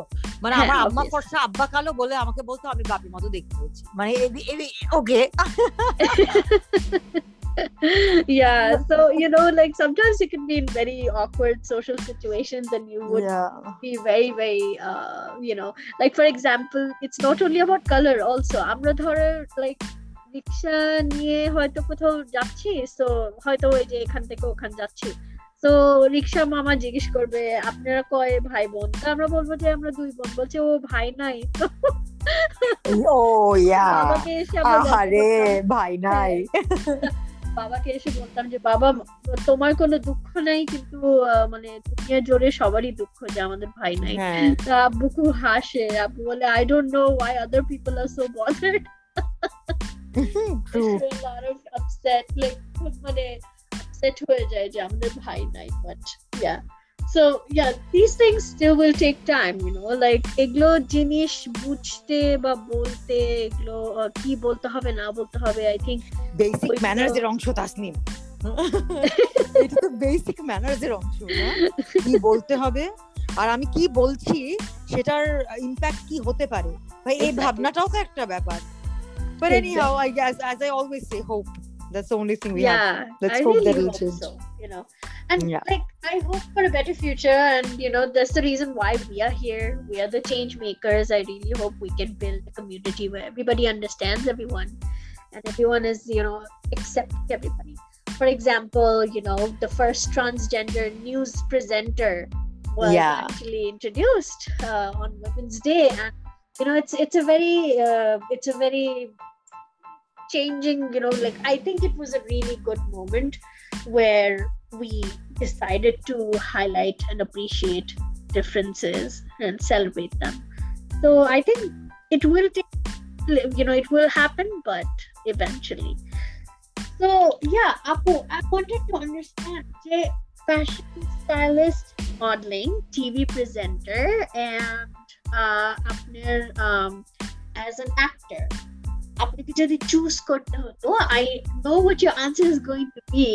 মানে আমার আম্মা ফর্সা আব্বা কালো বলে আমাকে বলতো আমি বাপি মতো দেখতে হয়েছি মানে ওকে yeah so you know like sometimes you can be in very awkward social situations and you would yeah. be very very uh you know like for example it's not only about color also আমরা ধরো like রিক্সা নিয়ে হয়তো কোথাও যাচ্ছি তো হয়তো ওই যে এখান থেকে ওখান যাচ্ছি তো রিক্সা মামা জিজ্ঞেস করবে আপনারা কয় ভাই বোন তো আমরা বলব যে আমরা দুই বোন বলছে ও ভাই নাই ও ইয়া আরে ভাই নাই বাবাকে এসে বলতাম যে বাবা তোমার কোনো দুঃখ নাই কিন্তু মানে দুনিয়া জোরে সবারই দুঃখ যে আমাদের ভাই নাই। হ্যাঁ। তা আব্বু খুব হাসে। আব্বু বলে I don't know why other people are so bothered মানে আপসেট হয়ে যায় যে আমাদের ভাই নাই but yeah so yeah these things still will take time you know like এগুলো জিনিস বুঝতে বা বলতে এগুলো কি বলতে হবে না বলতে হবে আই থিঙ্ক বেসিক ম্যানার্স এর অংশ তাসনিম। *laughs* এটা তো বেসিক ম্যানার্স এর অংশ না? কি বলতে হবে আর আমি কি বলছি সেটার ইম্প্যাক্ট কি হতে পারে? ভাই এই ভাবনাটাও তো একটা ব্যাপার। But anyhow i guess as i always say hope that's the only thing we yeah, have let's I hope really that it'll change so, you know. And yeah. like i hope for a better future and you know that's the reason why we are here. We are the change makers. I really hope we can build a community where everybody understands everyone and everyone is you know accepting everybody. For example you know the first transgender news presenter was yeah. actually introduced uh, on women's day. And you know it's it's a very uh, it's a very changing you know like i think it was a really good moment where we decided to highlight and appreciate differences and celebrate them. So i think it will take you know it will happen but eventually. So yeah apu i wanted to understand Jay, fashion stylist modeling tv presenter and uh, um, as an actor. আপনাকে যদি choose করতে হতো I know what your answer is going to be,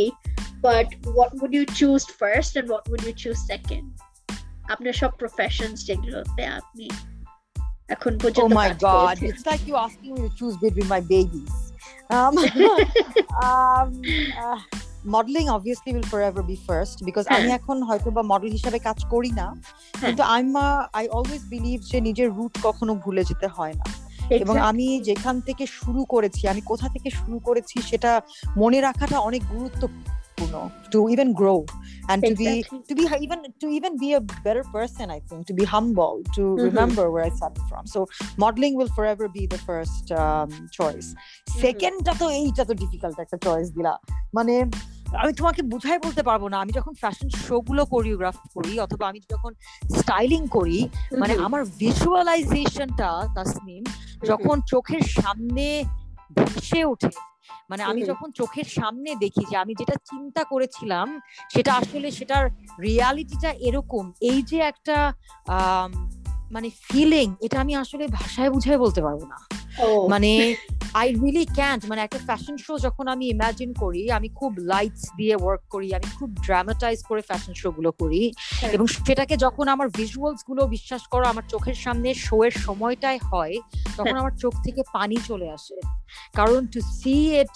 but what would you choose first and what would you choose second? আপনার সব professions যেগুলোতে আপনি এখন Oh পর্যন্ত god, করেছেন। it's like you asking me to choose between my babies. Um, um, uh, modeling obviously will forever be first because আমি এখন হয়তো বা মডেল হিসাবে কাজ করি না কিন্তু I'm আই অলওয়েজ বিলিভ যে নিজের রুট কখনো ভুলে যেতে হয় না এবং আমি যেখান থেকে শুরু করেছি আমি কোথা থেকে শুরু করেছি সেটা মনে রাখাটা অনেক গুরুত্বপূর্ণ to even grow and to be to be even to even be a better person i think to be humble to Mhm. remember where i started from so modeling will forever be the first um, choice second এইটা তো difficult একটা choice দিলা মানে আমি তোমাকে বুঝাই বলতে পারব না। আমি যখন ফ্যাশন শো গুলো কোরিওগ্রাফ করি অথবা আমি যখন স্টাইলিং করি মানে. আমার ভিজুয়ালাইজেশনটা তাসনিম যখন চোখের সামনে ভেসে ওঠে মানে আমি যখন চোখের সামনে দেখি যে আমি যেটা চিন্তা করেছিলাম সেটা আসলে সেটার রিয়ালিটিটা এরকম। এই যে একটা আম, মানে ফিলিং এটা আমি আসলে ভাষায় বুঝাই বলতে পারব না. মানে আই রিয়েলি ক্যান্ট মানে একটা ফ্যাশন শো যখন আমি ইমাজিন করি আমি খুব লাইটস দিয়ে ওয়ার্ক করি আমি খুব ড্রামাটাইজ করে ফ্যাশন শো গুলো করি হ্যাঁ। এবং সেটাকে যখন আমার ভিজুয়ালসগুলো বিশ্বাস করো আমার চোখের সামনে শো এর সময়টাই হয় তখন হ্যাঁ। আমার চোখ থেকে পানি চলে আসে কারণ to see it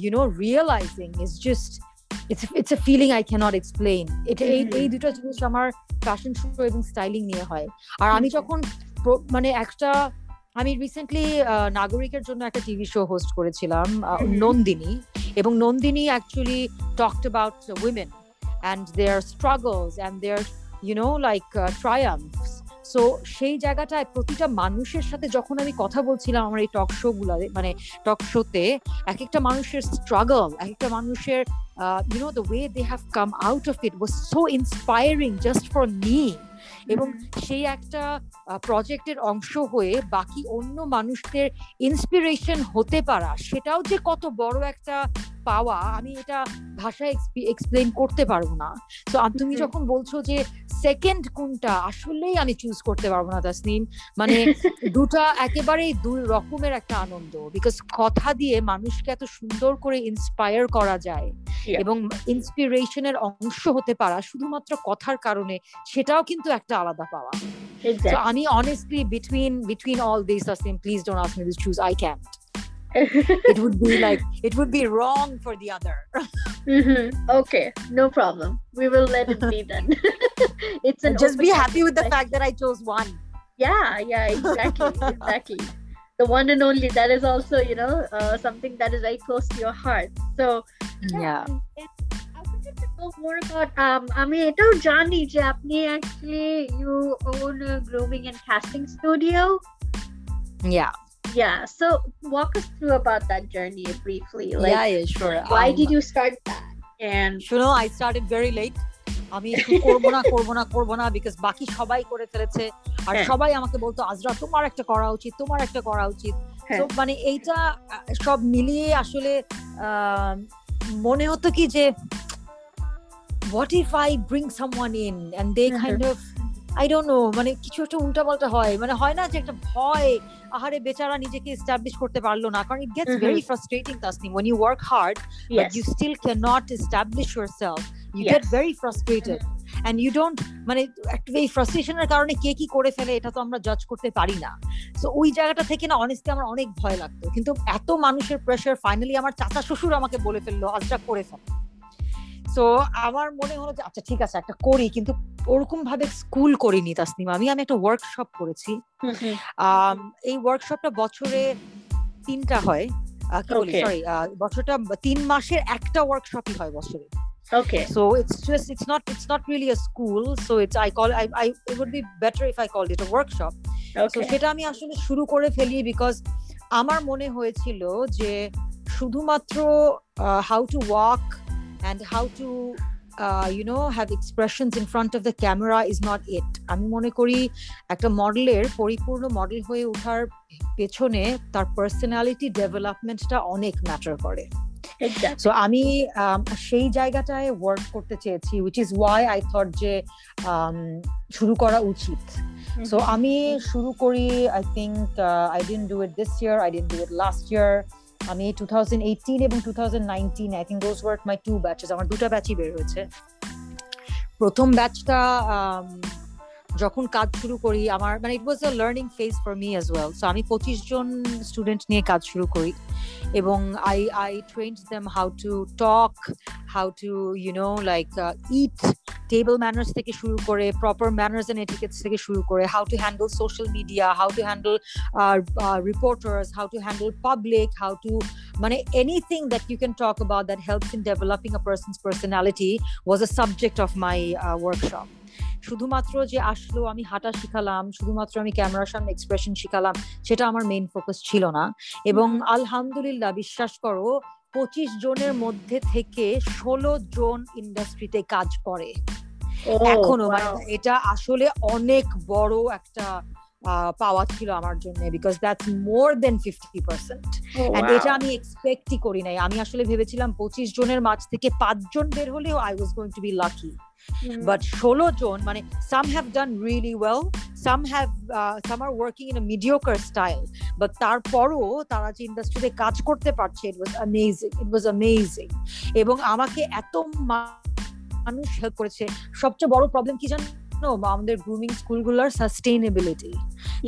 you know realising is just it's it's a feeling I can't explain এটা এই হুম। এই দুটো জিনিস আমার ফ্যাশন শো এবং স্টাইলিং নিয়ে হয় আর আমি যখন প্র- মানে একটা আমি রিসেন্টলি নাগরিকের জন্য একটা টিভি শো হোস্ট করেছিলাম আহ, হুম। নন্দিনী এবং Nandini actually talked about women and their struggles and their you know like triumphs so সেই জায়গাটায় প্রতিটা মানুষের সাথে যখন আমি কথা বলছিলাম আমার এই টক শো গুলাতে মানে টক শোতে এক একটা মানুষের স্ট্রাগল এক একটা মানুষের you know the way they have come out of it was so inspiring just for me এবং সেই একটা প্রজেক্টের অংশ হয়ে বাকি অন্য মানুষদের ইন্সপিরেশন হতে পারা, সেটাও যে কত বড় একটা পাওয়া আমি এটা ভাষায় এক্সপ্লেন করতে পারব না। তো তুমি যখন বলছো যে সেকেন্ড কোনটা আসলেই আমি চুজ করতে পারব না তাসনিম। মানে *laughs* দুটা একেবারেই দুই রকমের একটা আনন্দ বিকজ কথা দিয়ে মানুষকে এত সুন্দর করে ইন্সপায়ার করা যায়. এবং ইন্সপিরেশনের অংশ হতে পারা শুধুমাত্র কথার কারণে সেটাও কিন্তু একটা আলাদা পাওয়া। আমি honestly between between all this Tasnim please don't ask me to choose I can't it would be like it would be wrong for the other *laughs* Mhm. Okay, no problem. We will let it be then. *laughs* it's an just open be happy with the conversation. fact that i chose one Yeah, yeah, exactly, *laughs* exactly. The one and only. That is also, you know, uh, something that is very close to your heart. So yeah and I wanted to know more about. Um, আমি এটাও জানি যে আপনি actually you own a grooming and casting studio. yeah Yeah. So walk us through about that journey briefly. Like, yeah yeah sure why Um, did you start that? And শুনো I started very late আমি শুরু করব না করব না করব না because বাকি সবাই করে ফেলেছে আর হ্যাঁ। সবাই আমাকে বলতো আজরা তোমার একটা করা উচিত তোমার একটা করা উচিত হ্যাঁ। তো মানে এইটা সব মিলিয়ে আসলে মনে হতো কি যে what if I bring someone in and they kind of I don't know মানে কিছু একটা উল্টা পাল্টা হয় মানে হয় না যে একটা ভয় আহারে বেচারা নিজেকে এস্টাবলিশ করতে পারল না কারণ it gets very frustrating Tasnim when you work hard yes. but you still cannot establish yourself. You Yes. get very frustrated and you don't মানে একটা এই ফ্রাস্ট্রেশনের কারণে কে কি করে ফেলে এটা তো আমরা জাজ করতে পারি না। সো ওই জায়গাটা থেকে না অনেস্টলি আমার অনেক ভয় লাগতো। কিন্তু এত মানুষের প্রেশার ফাইনালি আমার চাচা শ্বশুর আমাকে বলে ফেলল আজটা করে ফেল। সো আমার মনে হলো যে আচ্ছা ঠিক আছে একটা করি। কিন্তু ওরকম ভাবে স্কুল করিনি তাসনিমা। আমি আমি একটা ওয়ার্কশপ করেছি. এই ওয়ার্কশপটা বছরে তিনটা হয়। কি বলি? সরি বছরটা তিন মাসের একটা ওয়ার্কশপই হয় বছরে। Okay. so it's just it's not it's not really a school so it's i call i, I it would be better if i called it a workshop. So সেটা আমি আসলে শুরু করে ফেলি বিকজ আমার মনে হয়েছিল যে শুধুমাত্র how to walk and how to you know have expressions in front of the camera is not it আমি মনে করি একটা মডেলের পরিপূর্ণ মডেল হয়ে ওঠার পেছনে তার পার্সোনালিটি ডেভেলপমেন্টটা অনেক ম্যাটার করে। সো আমি সেই জায়গাটায় ওয়ার্ক করতে চেয়েছি which is why I thought যে শুরু করা উচিত। সো আমি শুরু করি I think I didn't do it this year I didn't do it last year আমি টু থাউজেন্ড এইটিন এবং two thousand nineteen I think those work my two batches আমার দুটা ব্যাচই বের হয়েছে। প্রথম ব্যাচটা যখন কাজ শুরু করি, আমার মানে it was a learning phase for me as well so আমি পঁচিশ জন স্টুডেন্ট নিয়ে কাজ শুরু করি এবং I I trained them how to talk how to you know like it table manners থেকে শুরু করে প্রপার ম্যানার্স এন্ড এটিকেটস থেকে শুরু করে how to handle social media how to handle reporters how to handle public how to মানে anything that you can talk about that helps in developing a person's personality was a subject of my workshop শুধুমাত্র যে আসলো আমি হাঁটা শিখালাম শুধুমাত্র আমি ক্যামেরার সামনে এক্সপ্রেশন শিখালাম সেটা আমার মেইন ফোকাস ছিল না। এবং আলহামদুলিল্লাহ বিশ্বাস করো পঁচিশ জনের মধ্যে থেকে ষোলো জন ইন্ডাস্ট্রিতে কাজ করে। এখনও মানে এটা আসলে অনেক বড় একটা পাওয়া ছিল আমার জন্য because that's more than fifty percent এটা আমি এক্সপেক্টই করি নাই। আমি আসলে ভেবেছিলাম পঁচিশ জনের মাঝ থেকে পাঁচজন বের হলেও I was going to be lucky but ষোলো জন মানে some have done really well some have some are working in mediocre style but তারপরও তারা যে ইন্ডাস্ট্রিতে কাজ করতে পারছে ইট was amazing it was amazing এবং আমাকে এত মানুষ হেল্প করেছে। সবচেয়ে বড় প্রবলেম কি জানো? আমাদের গ্রুমিং স্কুলগুলোর সাস্টেইনেবিলিটি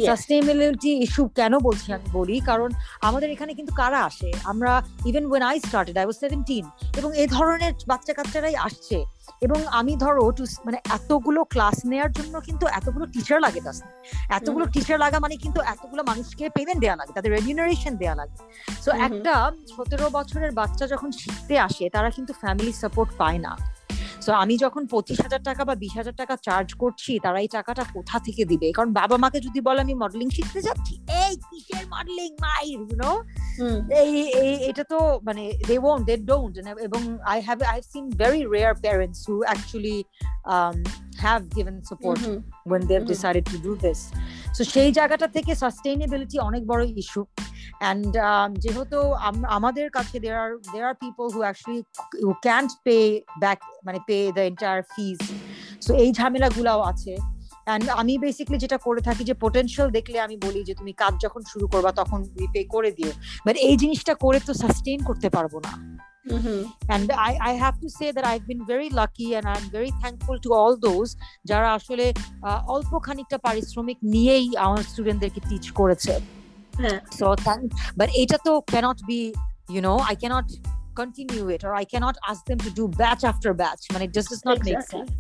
সাস্টেইনেবিলিটি ইস্যু কেন বলছি আমি বলি? কারণ আমাদের এখানে কিন্তু কারা আসে? আমরা even when I started I was seventeen এবং এই ধরনের বাচ্চা কাচ্চারাই আসছে। এবং আমি ধরো মানে এতগুলো ক্লাস নেওয়ার জন্য কিন্তু এতগুলো টিচার লাগে তাস এতগুলো টিচার লাগা মানে কিন্তু এতগুলো মানুষকে পেমেন্ট দেওয়া লাগে তাদের রেমিউনারেশন দেওয়া লাগে। সো একটা সতেরো বছরের বাচ্চা যখন শিখতে আসে তারা কিন্তু ফ্যামিলি সাপোর্ট পায় না। সো আমি যখন পঁচিশ হাজার টাকা বা বিশ হাজার টাকা চার্জ করছি তারা এই টাকাটা কোথা থেকে দিবে? কারণ বাবা মাকে যদি বলে আমি মডেলিং শিখতে যাচ্ছি এই কিসের মডেলিং মাই ইউনো এই এটা তো মানে দে ওন্ট দে ডোন্ট এবং I have I have seen very rare parents who actually have given support mm-hmm. when they've mm-hmm. decided to do this. So সেই জায়গাটা থেকে সাস্টেইনেবিলিটি অনেক বড় ইস্যু অ্যান্ড um, যেহেতু আমাদের কাছে there are there are people who actually who can't pay back মানে pay the entire fees so এই ঝামেলাগুলাও আছে। অ্যান্ড আমি বেসিকলি যেটা করে থাকি যে পোটেনশিয়াল দেখলে আমি বলি যে তুমি কাজ যখন শুরু করবা তখন তুমি পে করে দিও। বাট এই জিনিসটা করে তো সাস্টেইন করতে পারব না। And I I have to say that I've been very lucky and I am very to all those যারা আসলে অল্প খানিকটা পারিশ্রমিক নিয়েই আমার স্টুডেন্টদেরকে টিচ করেছে। So thank, but এটা তো cannot be, you know, I cannot continue it or I cannot ask them to do batch after batch. মানে it just does not exactly. make sense.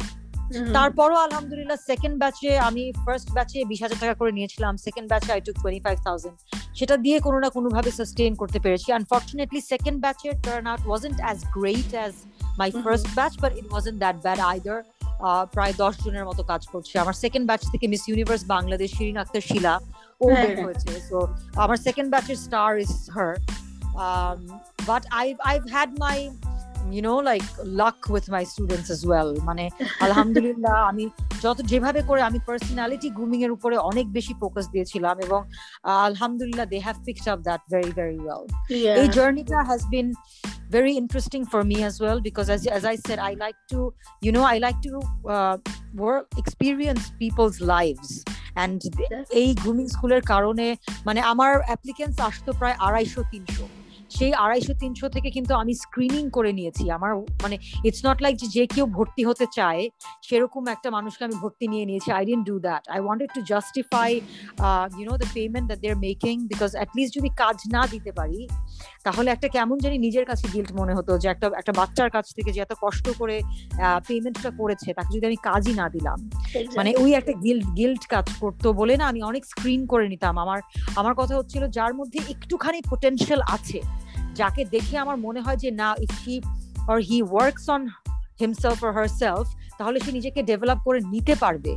তারপরও আলহামদুলিল্লাহ সেকেন্ড ব্যাচে আমি ফার্স্ট ব্যাচে বিশ হাজার টাকা করে নিয়েছিলাম সেকেন্ড ব্যাচে I took twenty five thousand সেটা দিয়ে কোনো না কোনো ভাবে সাস্টেইন করতে পেরেছি। আনফর্চুনেটলি সেকেন্ড ব্যাচের turn out wasn't as great as my first batch but it wasn't that bad either প্রায় দশ জনের মতো কাজ করছে। আমার সেকেন্ড ব্যাচ থেকে মিস ইউনিভার্স বাংলাদেশ শিরিন আক্তার শিলা ও বের হয়েছে সো আমার সেকেন্ড ব্যাচের star is her but I I've had my you know like luck with my students as well. মানে আলহামদুলিল্লাহ আমি যত যেভাবে করে আমি পার্সোনালিটি গ্রুমিং এর উপরে অনেক বেশি ফোকাস দিয়েছিলাম এবং আলহামদুলিল্লাহ they have picked up that very very well এই জার্নিটা has been very interesting for me as well because as, as i said i like to you know i like to uh, work experience people's lives. And এই grooming স্কুলের কারণে মানে আমার applicants আসতো প্রায় আড়াইশো তিনশো। সেই আড়াইশো তিনশো থেকে কিন্তু আমি স্ক্রিনিং করে নিয়েছি। আমার মানে ইটস নট লাইক যে কেউ ভর্তি হতে চায় সেরকম একটা মানুষকে আমি ভর্তি নিয়ে নিয়েছি। I didn't do that I wanted to justify you know the payment that they're making because at least যদি কাজ না দিতে পারি তাহলে একটা কেমন জানি নিজের কাছে গিল্ট মনে হতো যে একটা একটা বাচ্চার কাছ থেকে যে এত কষ্ট করে পেমেন্টটা করেছে তাকে যদি আমি কাজই না দিলাম। মানে ওই একটা গিল্ট গিল্ট কাজ করতো বলে না আমি অনেক স্ক্রিন করে নিতাম। আমার আমার কথা হচ্ছিল যার মধ্যে একটুখানি পোটেনশিয়াল আছে। যাকে দেখে আমার মনে হয় যে না if he or he works on himself or herself তাহলে সে নিজেকে ডেভেলপ করে নিতে পারবে।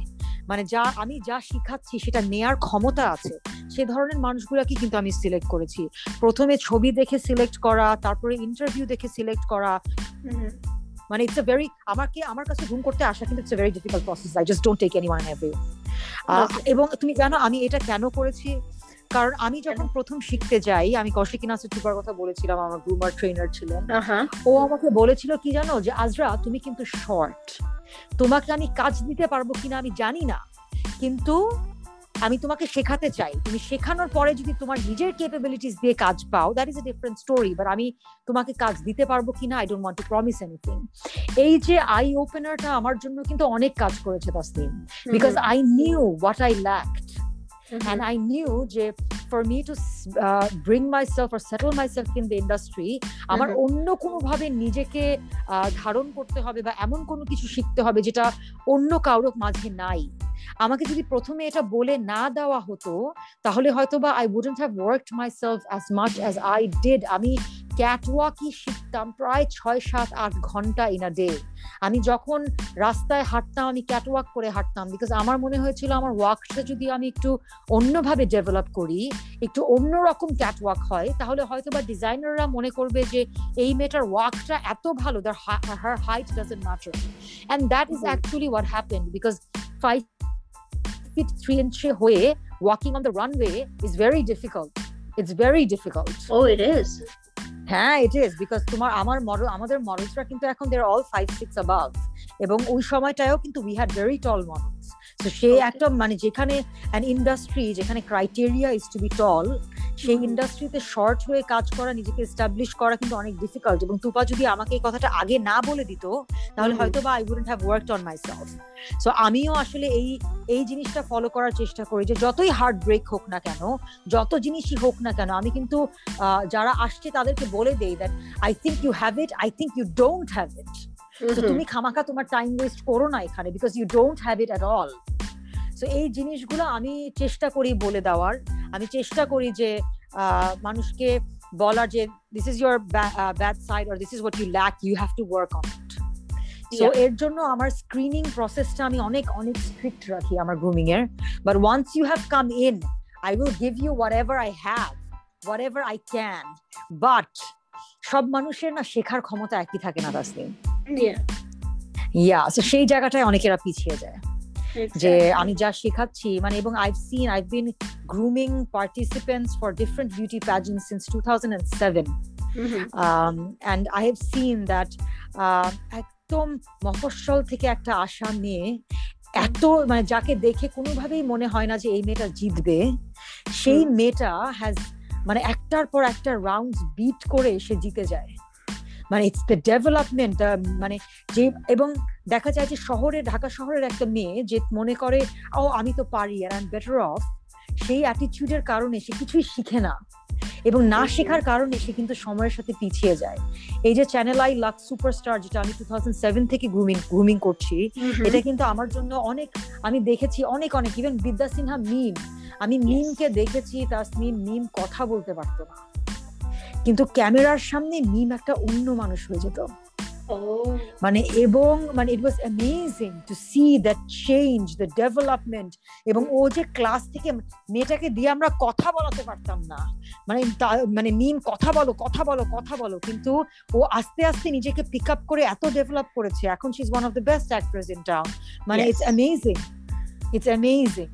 মানে যা আমি যা শিখাচ্ছি সেটা নেয়ার ক্ষমতা আছে। সে ধরনের মানুষগুলোকে কিন্তু আমি সিলেক্ট করেছি। প্রথমে ছবি দেখে সিলেক্ট করা তারপরে ইন্টারভিউ দেখে সিলেক্ট করা। মানে ইটস এ ভেরি আমাকে আমার কাছে ঘুম করতে আসা কিন্তু it's a very difficult process I just don't take any one every এবং তুমি জানো আমি এটা কেন করেছি? কারণ আমি যখন প্রথম শিখতে যাই আমি কৌশিকী নাসের কথা বলেছিলাম আমার গ্রুমার ট্রেনার ছিলেন। ও আমাকে বলেছিল কি জানো যে আজরা তুমি কিন্তু শর্ট তোমাকে আমি কাজ দিতে পারব কিনা আমি জানি না। কিন্তু আমি তোমাকে শেখাতে চাই। তুমি শেখানোর পরে যদি তোমার নিজের কেপেবিলিটিস দিয়ে কাজ পাও that is a different story but আমি তোমাকে কাজ দিতে পারব কিনা I don't want to promise anything এই যে আই ওপেনারটা আমার জন্য কিন্তু অনেক কাজ করেছে Tasnim. Because I knew what I lacked and I knew যে for me to uh, bring myself or settle myself in the industry আমার অন্য কোনো ভাবে নিজেকে ধারণ করতে হবে বা এমন কোনো কিছু শিখতে হবে যেটা অন্য কারোর মাঝে নাই আমাকে যদি প্রথমে এটা বলে না দেওয়া হতো তাহলে হয়তো বা I wouldn't have worked myself as much as I did আমি ক্যাটওয়াকই শিখতাম প্রায় ছয় সাত আট ঘণ্টা ইন আ ডে আমি যখন রাস্তায় হাঁটতাম আমি ক্যাটওয়াক করে হাঁটতাম বিকজ আমার মনে হয়েছিল আমার ওয়ার্কটা যদি আমি একটু অন্যভাবে ডেভেলপ করি একটু অন্যরকম ক্যাটওয়াক হয় তাহলে হয়তো বা ডিজাইনাররা মনে করবে যে এই মেয়েটার ওয়ার্কটা এত ভালো there her height doesn't matter and that is actually what happen because five feet three inch হয়ে walking on the runway is very difficult it's very difficult O it is হ্যাঁ ইট ইজ বিকজ তোমার আমার model আমাদের মডেলসরা কিন্তু এখন they're all five six above এবং ওই সময়টায়ও কিন্তু we had very tall models তো সে একটা মানে যেখানে অ্যান ইন্ডাস্ট্রি যেখানে criteria is to be tall সেই ইন্ডাস্ট্রিতে শর্ট হয়ে কাজ করা নিজেকে এস্টাবলিশ করা কিন্তু অনেক ডিফিকাল্ট এবং তুপা যদি আমাকে এই কথাটা আগে না বলে দিত তাহলে হয়তো বা I wouldn't have worked on myself so আমিও আসলে এই এই জিনিসটা ফলো করার চেষ্টা করি যে যতই হার্ট ব্রেক হোক না কেন যত জিনিসই হোক না কেন আমি কিন্তু যারা আসছে তাদেরকে বলে দেই that I think you have it I think you don't have it তুমি খামাখা তোমার টাইম ওয়েস্ট করো না এখানে because you don't have it at all so এই জিনিসগুলো আমি চেষ্টা করি বলে দেওয়ার। আমি চেষ্টা করি যে মানুষকে বলার যে this is your bad side or this is what you lack you have to work on it so এর জন্য আমার স্ক্রিনিং প্রসেসটা আমি অনেক অনেক স্ট্রিক্ট রাখি আমার গ্রুমিং এর। But once you have come in I will give you whatever I have whatever I can but সব মানুষের না শেখার ক্ষমতা একই থাকে না তাসলিম ইয়া সো সেই জায়গাটায় অনেকেরা পিছিয়ে যায়। যে আমি যা শেখাচ্ছি মানে এবং I've seen I've been grooming participants for different beauty pageant since two thousand and seven and I have seen that একদম মফস্বল থেকে একটা আশা মেয়ে এত মানে যাকে দেখে কোনোভাবেই মনে হয় না যে এই মেয়েটা জিতবে সেই মেয়েটা হ্যাজ মানে একটার পর একটা রাউন্ড বিট করে সে জিতে যায়। মানে ইটস দ্য ডেভেলপমেন্ট মানে যে এবং দেখা যায় যে শহরে ঢাকা শহরের একটা মেয়ে যে মনে করে ও আমি তো পারি আর আই বেটার অফ সেই অ্যাটিটিউডের কারণে সে কিছুই শিখে না। এবং না শেখার কারণে সে কিন্তু সময়ের সাথে পিছিয়ে যায়। এই যে চ্যানেল আই লাক সুপারস্টার যেটা আমি টু থাউজেন্ড সেভেন থেকে গ্রুমিং গ্রুমিং করছি এটা কিন্তু আমার জন্য অনেক আমি দেখেছি অনেক অনেক ইভেন বিদ্যা সিনহা মিম আমি মিমকে দেখেছি তাসমিম মিম কথা বলতে পারতো না। কিন্তু ক্যামেরার সামনে মিম একটা অন্য মানুষ হয়ে যেত। মানে এবং মানে it was amazing to see that change the development এবং ও যে ক্লাস থেকে মেয়েটাকে দিয়ে আমরা কথা বলাতে পারতাম না। মানে মানে মিম কথা বলো কথা বলো কথা বলো। কিন্তু ও আস্তে আস্তে নিজেকে পিক আপ করে এত ডেভেলপ করেছে। এখন she is one of the best actress in town মানে it's amazing it's amazing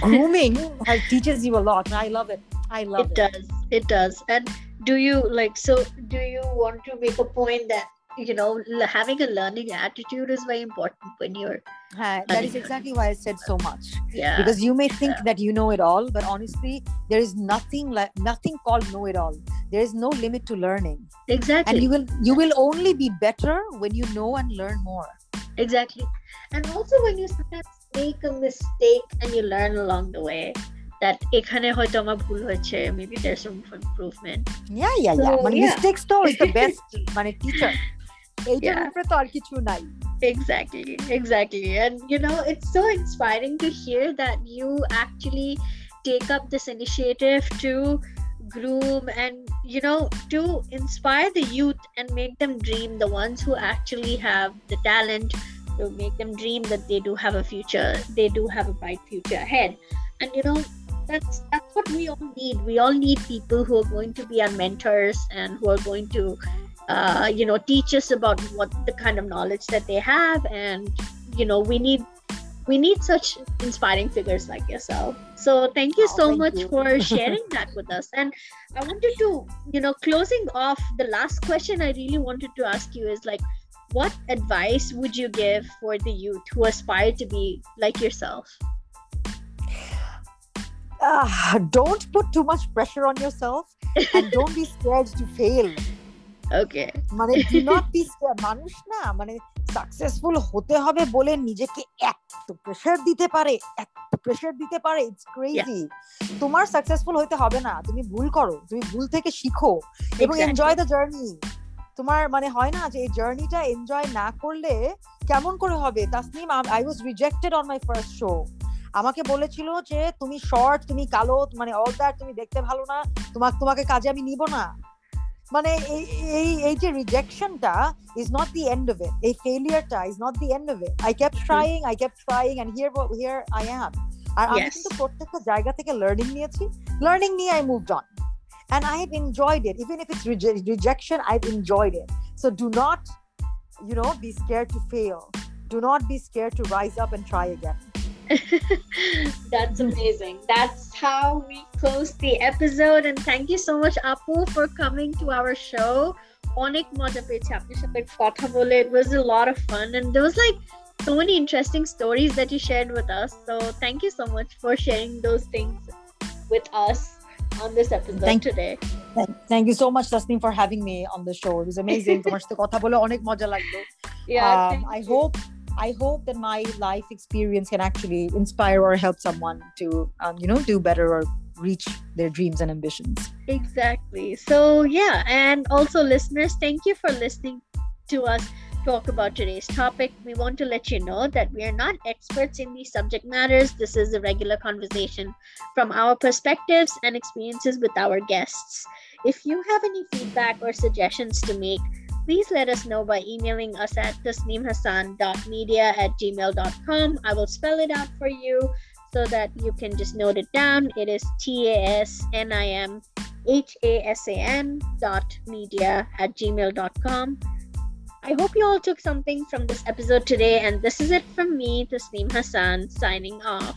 grooming *laughs* teaches you a lot i love it i love it it does it does and do you like so do you want to make a point that you know having a learning attitude is very important when you're uh, that is exactly why i said so much. Yeah. Because you may think yeah. that you know it all but honestly there is nothing like nothing called know it all. There is no limit to learning. Exactly. and you will you will only be better when you know and learn more. Exactly. And also when you sometimes make a mistake and you learn along the way that এখানে হয়তো আমার ভুল হয়েছে maybe there's some improvement yeah yeah So, yeah মানে yeah. mistakes তো is the best মানে teacher এইটার Yeah. উপরে তো আর কিছু নাই exactly exactly and you know it's so inspiring to hear that you actually take up this initiative to groom and you know to inspire the youth and make them dream the ones who actually have the talent to make them dream that they do have a future they do have a bright future ahead and you know that's that's what we all need. We all need people who are going to be our mentors and who are going to uh, you know teach us about what the kind of knowledge that they have. And you know we need we need such inspiring figures like yourself. So thank you Oh, so thank much you. for *laughs* sharing that with us. And i wanted to you know closing off the last question i really wanted to ask you is like what advice would you give for the youth who aspire to be like yourself Ah, don't put too much pressure on yourself and don't be scared to fail. Okay. মানে do not be মানুষ না মানে successful হতে হবে বলে নিজেকে এত pressure দিতে পারে এত প্রেশার দিতে পারে ইটস ক্রেজি তোমার সাকসেসফুল হতে হবে না তুমি ভুল করো তুমি ভুল থেকে শিখো এবং এনজয় দ্য জার্নি তোমার মানে হয় না যে এই জার্নিটা এনজয় না করলে কেমন করে হবে? Tasnim I was rejected on my first show আমাকে বলেছিল যে তুমি শর্ট তুমি কালো মানে অল দ্যাট তুমি দেখতে ভালো না তোমাকে তোমাকে কাজে আমি নিব না মানে এই এই এই যে রিজেকশনটা is not the end of it এই ফেলিয়ারটা is not the end of it I kept trying I kept trying and here here I am আর আমি Yes. কিন্তু প্রত্যেকটা জায়গা থেকে লার্নিং নিয়েছি লার্নিং নিয়ে I moved on and I have enjoyed it. Even if it's reje- rejection, I've enjoyed it. So do not, you know, be scared to fail. Do not be scared to rise up and try again. *laughs* That's amazing. That's how we close the episode. And thank you so much, Apu, for coming to our show. অনেক মজা পেয়েছি আপনার সাথে কথা বলে it was a lot of fun and there was like so many interesting stories that you shared with us so thank you so much for sharing those things with us on this episode Thank- today Thank, thank you so much, Tasneem, for having me on the show. It was amazing. তোমার সাথে কথা বলে অনেক মজা লাগলো. yeah Um, thank I you. hope I hope that my life experience can actually inspire or help someone to, um, you know, do better or reach their dreams and ambitions. Exactly. So, yeah, and also, listeners, thank you for listening to us talk about today's topic. We want to let you know that we are not experts in these subject matters. This is a regular conversation from our perspectives and experiences with our guests. If you have any feedback or suggestions to make, please let us know by emailing us at tasneemhassan.media at gmail.com. I will spell it out for you so that you can just note it down. It is T A S N I M H A S A N dot media at gmail.com. I hope you all took something from this episode today, and this is it from me, Tasneem Hassan, signing off.